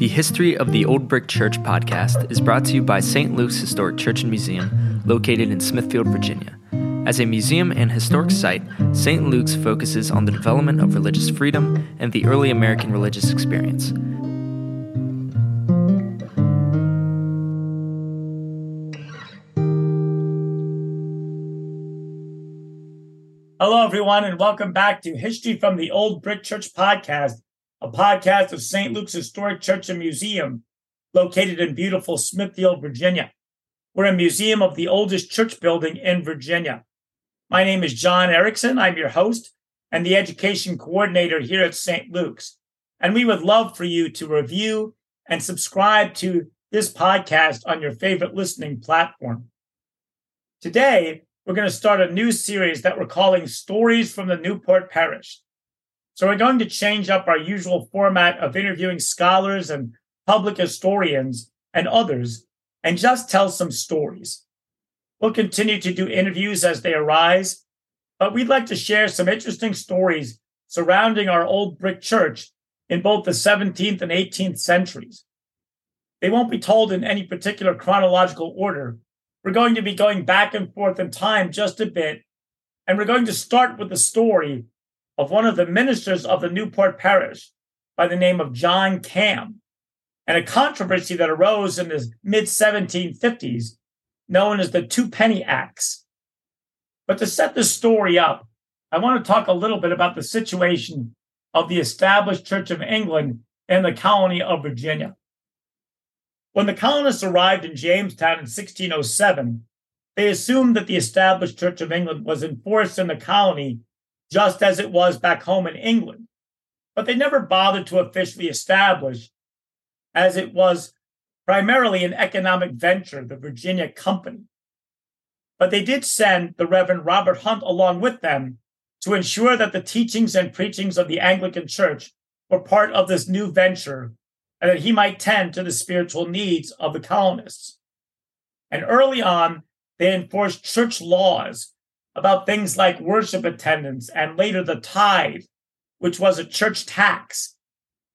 The History of the Old Brick Church podcast is brought to you by St. Luke's Historic Church and Museum, located in Smithfield, Virginia. As a museum and historic site, St. Luke's focuses on the development of religious freedom and the early American religious experience. Hello, everyone, and welcome back to History from the Old Brick Church podcast a podcast of St. Luke's Historic Church and Museum, located in beautiful Smithfield, Virginia. We're a museum of the oldest church building in Virginia. My name is John Ericson. I'm your host and the education coordinator here at St. Luke's. And we would love for you to review and subscribe to this podcast on your favorite listening platform. Today, we're going to start a new series that we're calling Stories from the Newport Parish. So we're going to change up our usual format of interviewing scholars and public historians and others and just tell some stories. We'll continue to do interviews as they arise, but we'd like to share some interesting stories surrounding our old brick church in both the 17th and 18th centuries. They won't be told in any particular chronological order. We're going to be going back and forth in time just a bit, and we're going to start with the story of one of the ministers of the Newport Parish by the name of John Camm, and a controversy that arose in the mid 1750s known as the Two Penny Acts. But to set the story up, I want to talk a little bit about the situation of the established Church of England in the colony of Virginia. When the colonists arrived in Jamestown in 1607, they assumed that the established Church of England was enforced in the colony just as it was back home in England. But they never bothered to officially establish, as it was primarily an economic venture, the Virginia Company. But they did send the Reverend Robert Hunt along with them to ensure that the teachings and preachings of the Anglican Church were part of this new venture and that he might tend to the spiritual needs of the colonists. And early on, they enforced church laws about things like worship attendance and later the tithe, which was a church tax,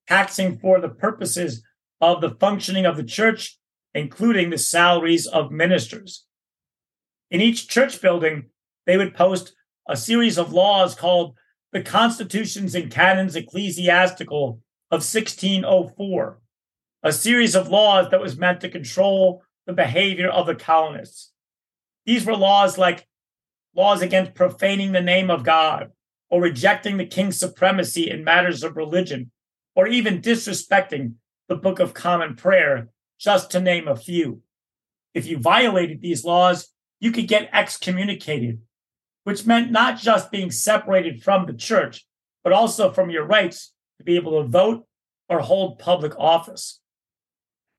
taxing for the purposes of the functioning of the church, including the salaries of ministers. In each church building, they would post a series of laws called the Constitutions and Canons Ecclesiastical of 1604, a series of laws that was meant to control the behavior of the colonists. These were laws like laws against profaning the name of God, or rejecting the king's supremacy in matters of religion, or even disrespecting the Book of Common Prayer, just to name a few. If you violated these laws, you could get excommunicated, which meant not just being separated from the church, but also from your rights to be able to vote or hold public office.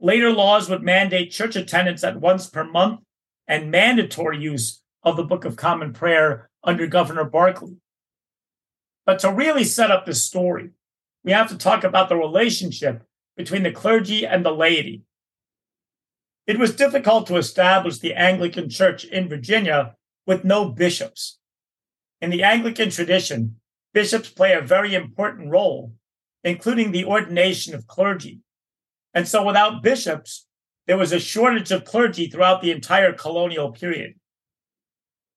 Later laws would mandate church attendance at once per month and mandatory use of the Book of Common Prayer under Governor Berkeley. But to really set up this story, we have to talk about the relationship between the clergy and the laity. It was difficult to establish the Anglican Church in Virginia with no bishops. In the Anglican tradition, bishops play a very important role, including the ordination of clergy. And so without bishops, there was a shortage of clergy throughout the entire colonial period.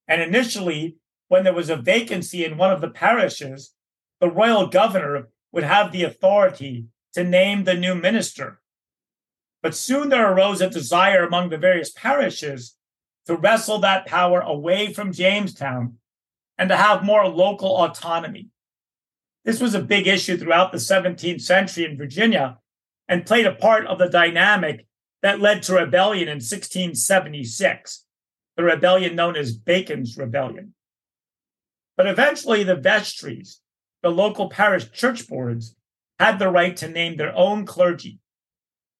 And initially, when there was a vacancy in one of the parishes, the royal governor would have the authority to name the new minister. But soon there arose a desire among the various parishes to wrestle that power away from Jamestown and to have more local autonomy. This was a big issue throughout the 17th century in Virginia and played a part of the dynamic that led to rebellion in 1676 the rebellion known as Bacon's Rebellion. But eventually, the vestries, the local parish church boards, had the right to name their own clergy.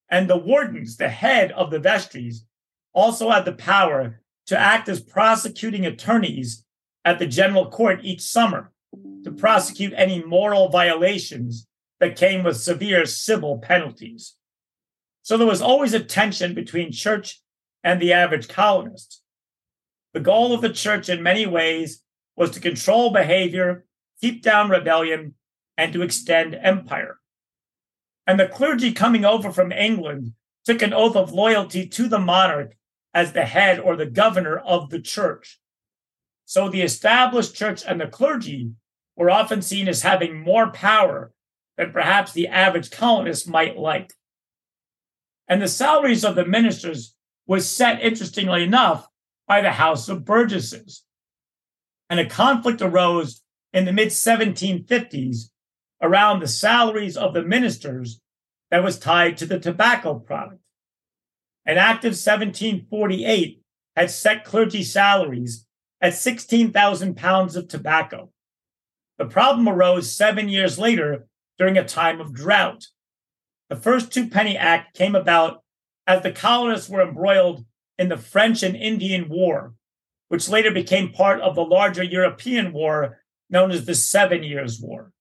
And the wardens, the head of the vestries, also had the power to act as prosecuting attorneys at the general court each summer to prosecute any moral violations that came with severe civil penalties. So there was always a tension between church and the average colonist. The goal of the church in many ways was to control behavior, keep down rebellion, and to extend empire. And the clergy coming over from England took an oath of loyalty to the monarch as the head or the governor of the church. So the established church and the clergy were often seen as having more power than perhaps the average colonist might like. And the salaries of the ministers was set, interestingly enough, by the House of Burgesses. And a conflict arose in the mid 1750s around the salaries of the ministers that was tied to the tobacco product. An act of 1748 had set clergy salaries at 16,000 pounds of tobacco. The problem arose seven years later during a time of drought. The first Two Penny Act came about as the colonists were embroiled in the French and Indian War, which later became part of the larger European war known as the Seven Years' War.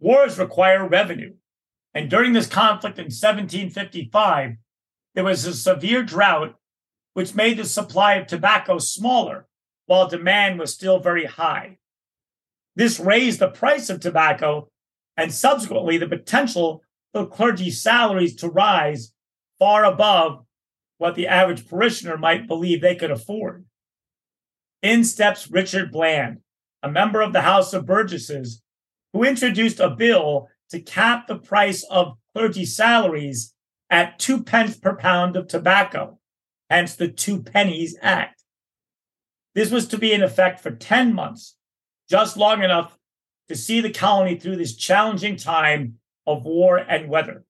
Wars require revenue, and during this conflict in 1755, there was a severe drought which made the supply of tobacco smaller while demand was still very high. This raised the price of tobacco and subsequently the potential for clergy's salaries to rise far above what the average parishioner might believe they could afford. In steps Richard Bland, a member of the House of Burgesses, who introduced a bill to cap the price of clergy salaries at two pence per pound of tobacco, hence the Two Pennies Act. This was to be in effect for 10 months, just long enough to see the colony through this challenging time of war and weather.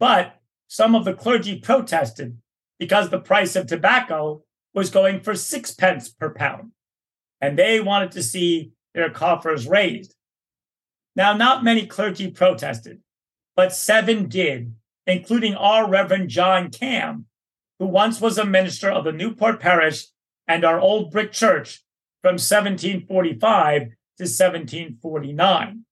But some of the clergy protested because the price of tobacco was going for sixpence per pound, and they wanted to see their coffers raised. Now, not many clergy protested, but seven did, including our Reverend John Camm, who once was a minister of the Newport Parish and our old brick church from 1745 to 1749.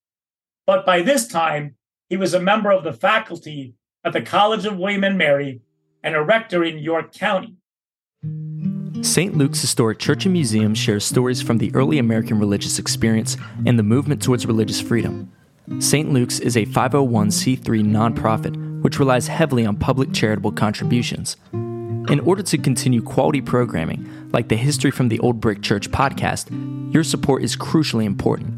But by this time, he was a member of the faculty at the College of William and Mary and a rector in York County. St. Luke's Historic Church and Museum shares stories from the early American religious experience and the movement towards religious freedom. St. Luke's is a 501c3 nonprofit which relies heavily on public charitable contributions. In order to continue quality programming, like the History from the Old Brick Church podcast, your support is crucially important.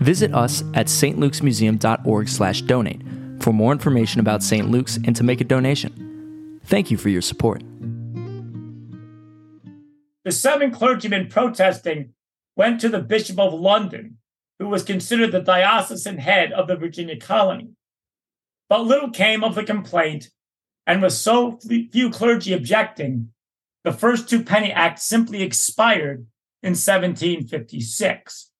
Visit us at stlukesmuseum.org/donate for more information about St. Luke's and to make a donation. Thank you for your support. The seven clergymen protesting went to the Bishop of London, who was considered the diocesan head of the Virginia colony. But little came of the complaint, and with so few clergy objecting, the first Two Penny Act simply expired in 1756.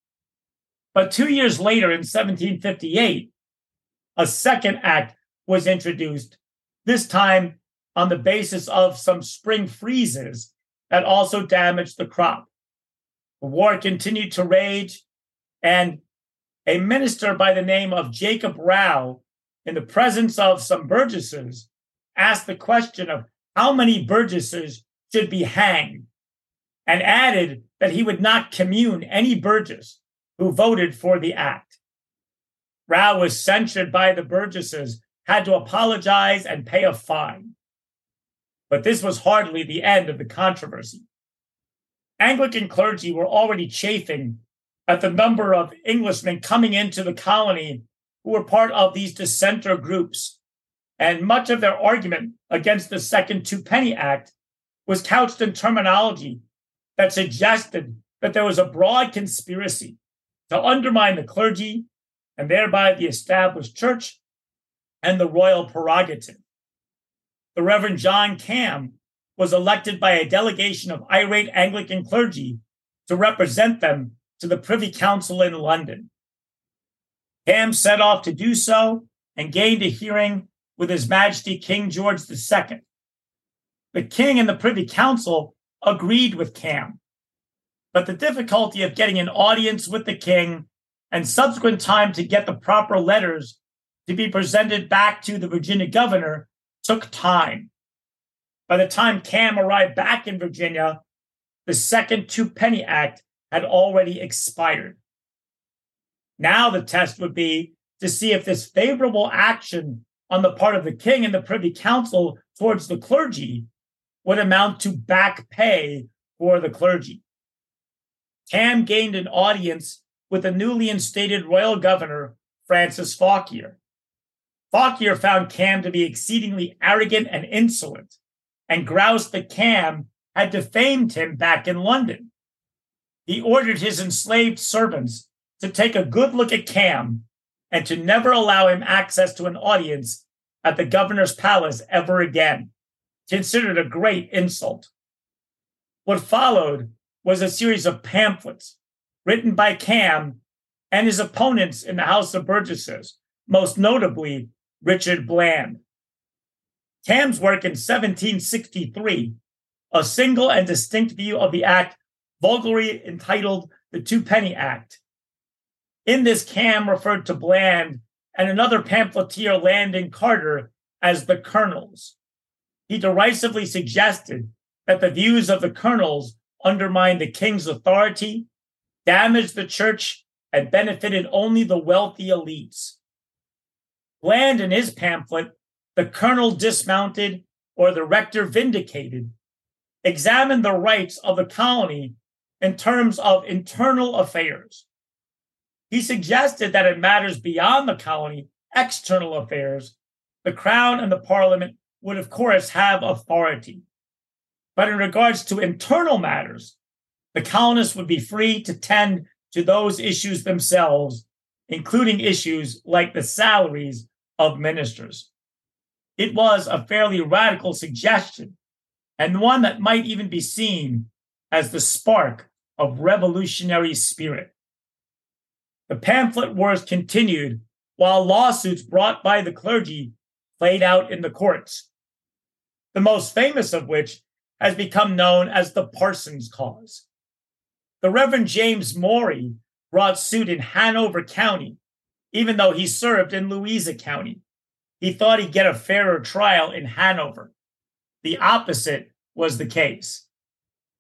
But two years later, in 1758, a second act was introduced, this time on the basis of some spring freezes that also damaged the crop. The war continued to rage, and a minister by the name of Jacob Rowe, in the presence of some burgesses, asked the question of how many burgesses should be hanged, and added that he would not commune any burgess who voted for the act. Rowe was censured by the burgesses, had to apologize and pay a fine. But this was hardly the end of the controversy. Anglican clergy were already chafing at the number of Englishmen coming into the colony who were part of these dissenter groups. And much of their argument against the Second Two Penny Act was couched in terminology that suggested that there was a broad conspiracy to undermine the clergy and thereby the established church and the royal prerogative. The Reverend John Camm was elected by a delegation of irate Anglican clergy to represent them to the Privy Council in London. Camm set off to do so and gained a hearing with His Majesty King George II. The king and the Privy Council agreed with Camm, but the difficulty of getting an audience with the king and subsequent time to get the proper letters to be presented back to the Virginia governor took time. By the time Camm arrived back in Virginia, the second Two Penny Act had already expired. Now the test would be to see if this favorable action on the part of the king and the Privy Council towards the clergy would amount to back pay for the clergy. Camm gained an audience with the newly instated royal governor, Francis Fauquier. Fauquier found Camm to be exceedingly arrogant and insolent, and groused that Camm had defamed him back in London. He ordered his enslaved servants to take a good look at Camm and to never allow him access to an audience at the governor's palace ever again, considered a great insult. What followed was a series of pamphlets written by Camm and his opponents in the House of Burgesses, most notably Richard Bland. Camm's work in 1763, a single and distinct view of the act vulgarly entitled the Twopenny Act. In this, Camm referred to Bland and another pamphleteer, Landon Carter, as the Colonels. He derisively suggested that the views of the Colonels undermined the king's authority, damaged the church, and benefited only the wealthy elites. Bland, in his pamphlet, The Colonel Dismounted or the Rector Vindicated, examined the rights of the colony in terms of internal affairs. He suggested that in matters beyond the colony, external affairs, the crown and the parliament would, of course, have authority. But in regards to internal matters, the colonists would be free to tend to those issues themselves, including issues like the salaries of ministers. It was a fairly radical suggestion, and one that might even be seen as the spark of revolutionary spirit. The pamphlet wars continued while lawsuits brought by the clergy played out in the courts, the most famous of which has become known as the Parsons Cause. The Reverend James Maury brought suit in Hanover County, even though he served in Louisa County. He thought he'd get a fairer trial in Hanover. The opposite was the case.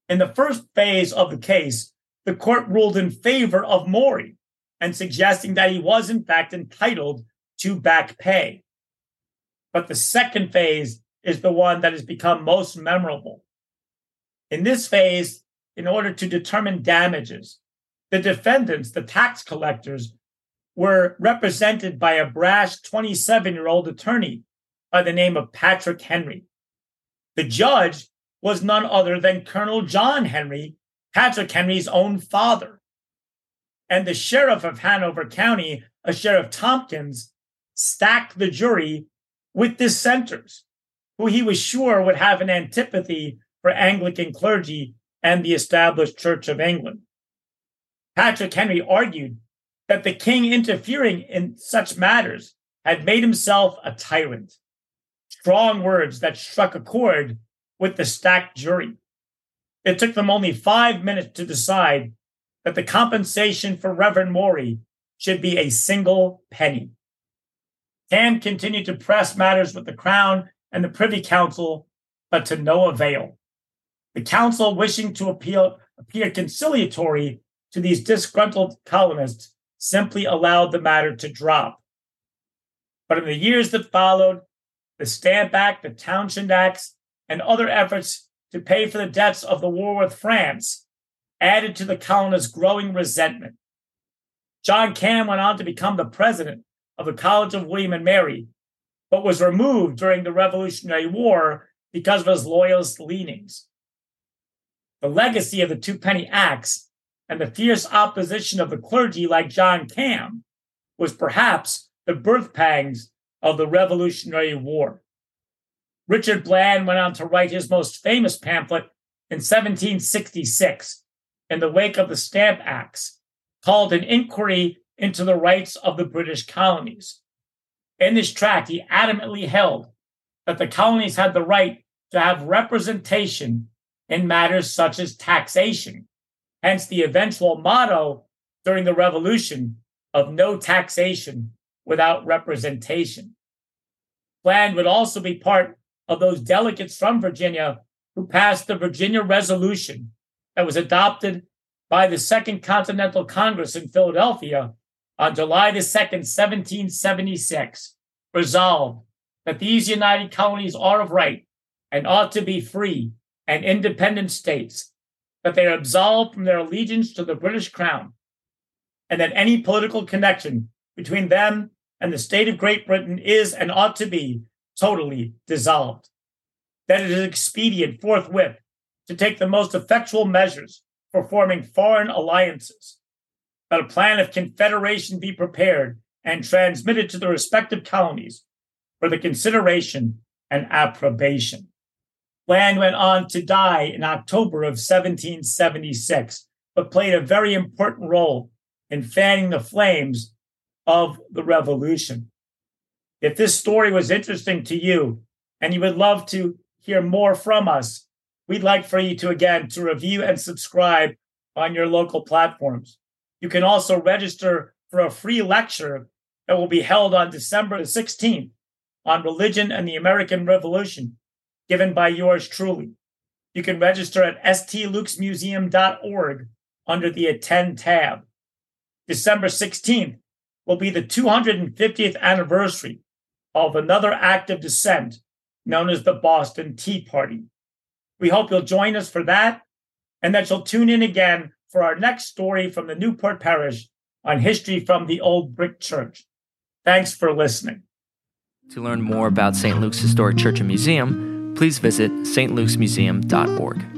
In the first phase of the case, the court ruled in favor of Maury and suggesting that he was, in fact, entitled to back pay. But the second phase is the one that has become most memorable. In this phase, in order to determine damages, the defendants, the tax collectors, were represented by a brash 27 year old attorney by the name of Patrick Henry. The judge was none other than Colonel John Henry, Patrick Henry's own father. And the sheriff of Hanover County, a Sheriff Tompkins, stacked the jury with dissenters who he was sure would have an antipathy for Anglican clergy and the established Church of England. Patrick Henry argued that the king interfering in such matters had made himself a tyrant. Strong words that struck a chord with the stacked jury. It took them only five minutes to decide that the compensation for Reverend Maury should be a single penny. Camm continued to press matters with the Crown and the Privy Council, but to no avail. The Council, wishing to appeal, appear conciliatory to these disgruntled colonists, simply allowed the matter to drop. But in the years that followed, the Stamp Act, the Townshend Acts, and other efforts to pay for the debts of the war with France added to the colonists' growing resentment. John Camm went on to become the president of the College of William and Mary, but was removed during the Revolutionary War because of his loyalist leanings. The legacy of the Twopenny Acts and the fierce opposition of the clergy like John Camm was perhaps the birth pangs of the Revolutionary War. Richard Bland went on to write his most famous pamphlet in 1766 in the wake of the Stamp Acts, called An Inquiry into the rights of the British colonies. In this tract, he adamantly held that the colonies had the right to have representation in matters such as taxation, hence the eventual motto during the Revolution of no taxation without representation. Bland would also be part of those delegates from Virginia who passed the Virginia Resolution that was adopted by the Second Continental Congress in Philadelphia on July the 2nd, 1776, resolved that these united colonies are of right and ought to be free and independent states, that they are absolved from their allegiance to the British crown, and that any political connection between them and the state of Great Britain is and ought to be totally dissolved. That it is expedient forthwith to take the most effectual measures for forming foreign alliances, that a plan of confederation be prepared and transmitted to the respective colonies for the consideration and approbation. Bland went on to die in October of 1776, but played a very important role in fanning the flames of the revolution. If this story was interesting to you and you would love to hear more from us, we'd like for you to again to review and subscribe on your local platforms. You can also register for a free lecture that will be held on December 16th on religion and the American Revolution given by yours truly. You can register at stlukesmuseum.org under the Attend tab. December 16th will be the 250th anniversary of another act of dissent known as the Boston Tea Party. We hope you'll join us for that and that you'll tune in again for our next story from the Newport Parish on history from the old brick church. Thanks for listening. To learn more about St. Luke's Historic Church and Museum, please visit stlukesmuseum.org.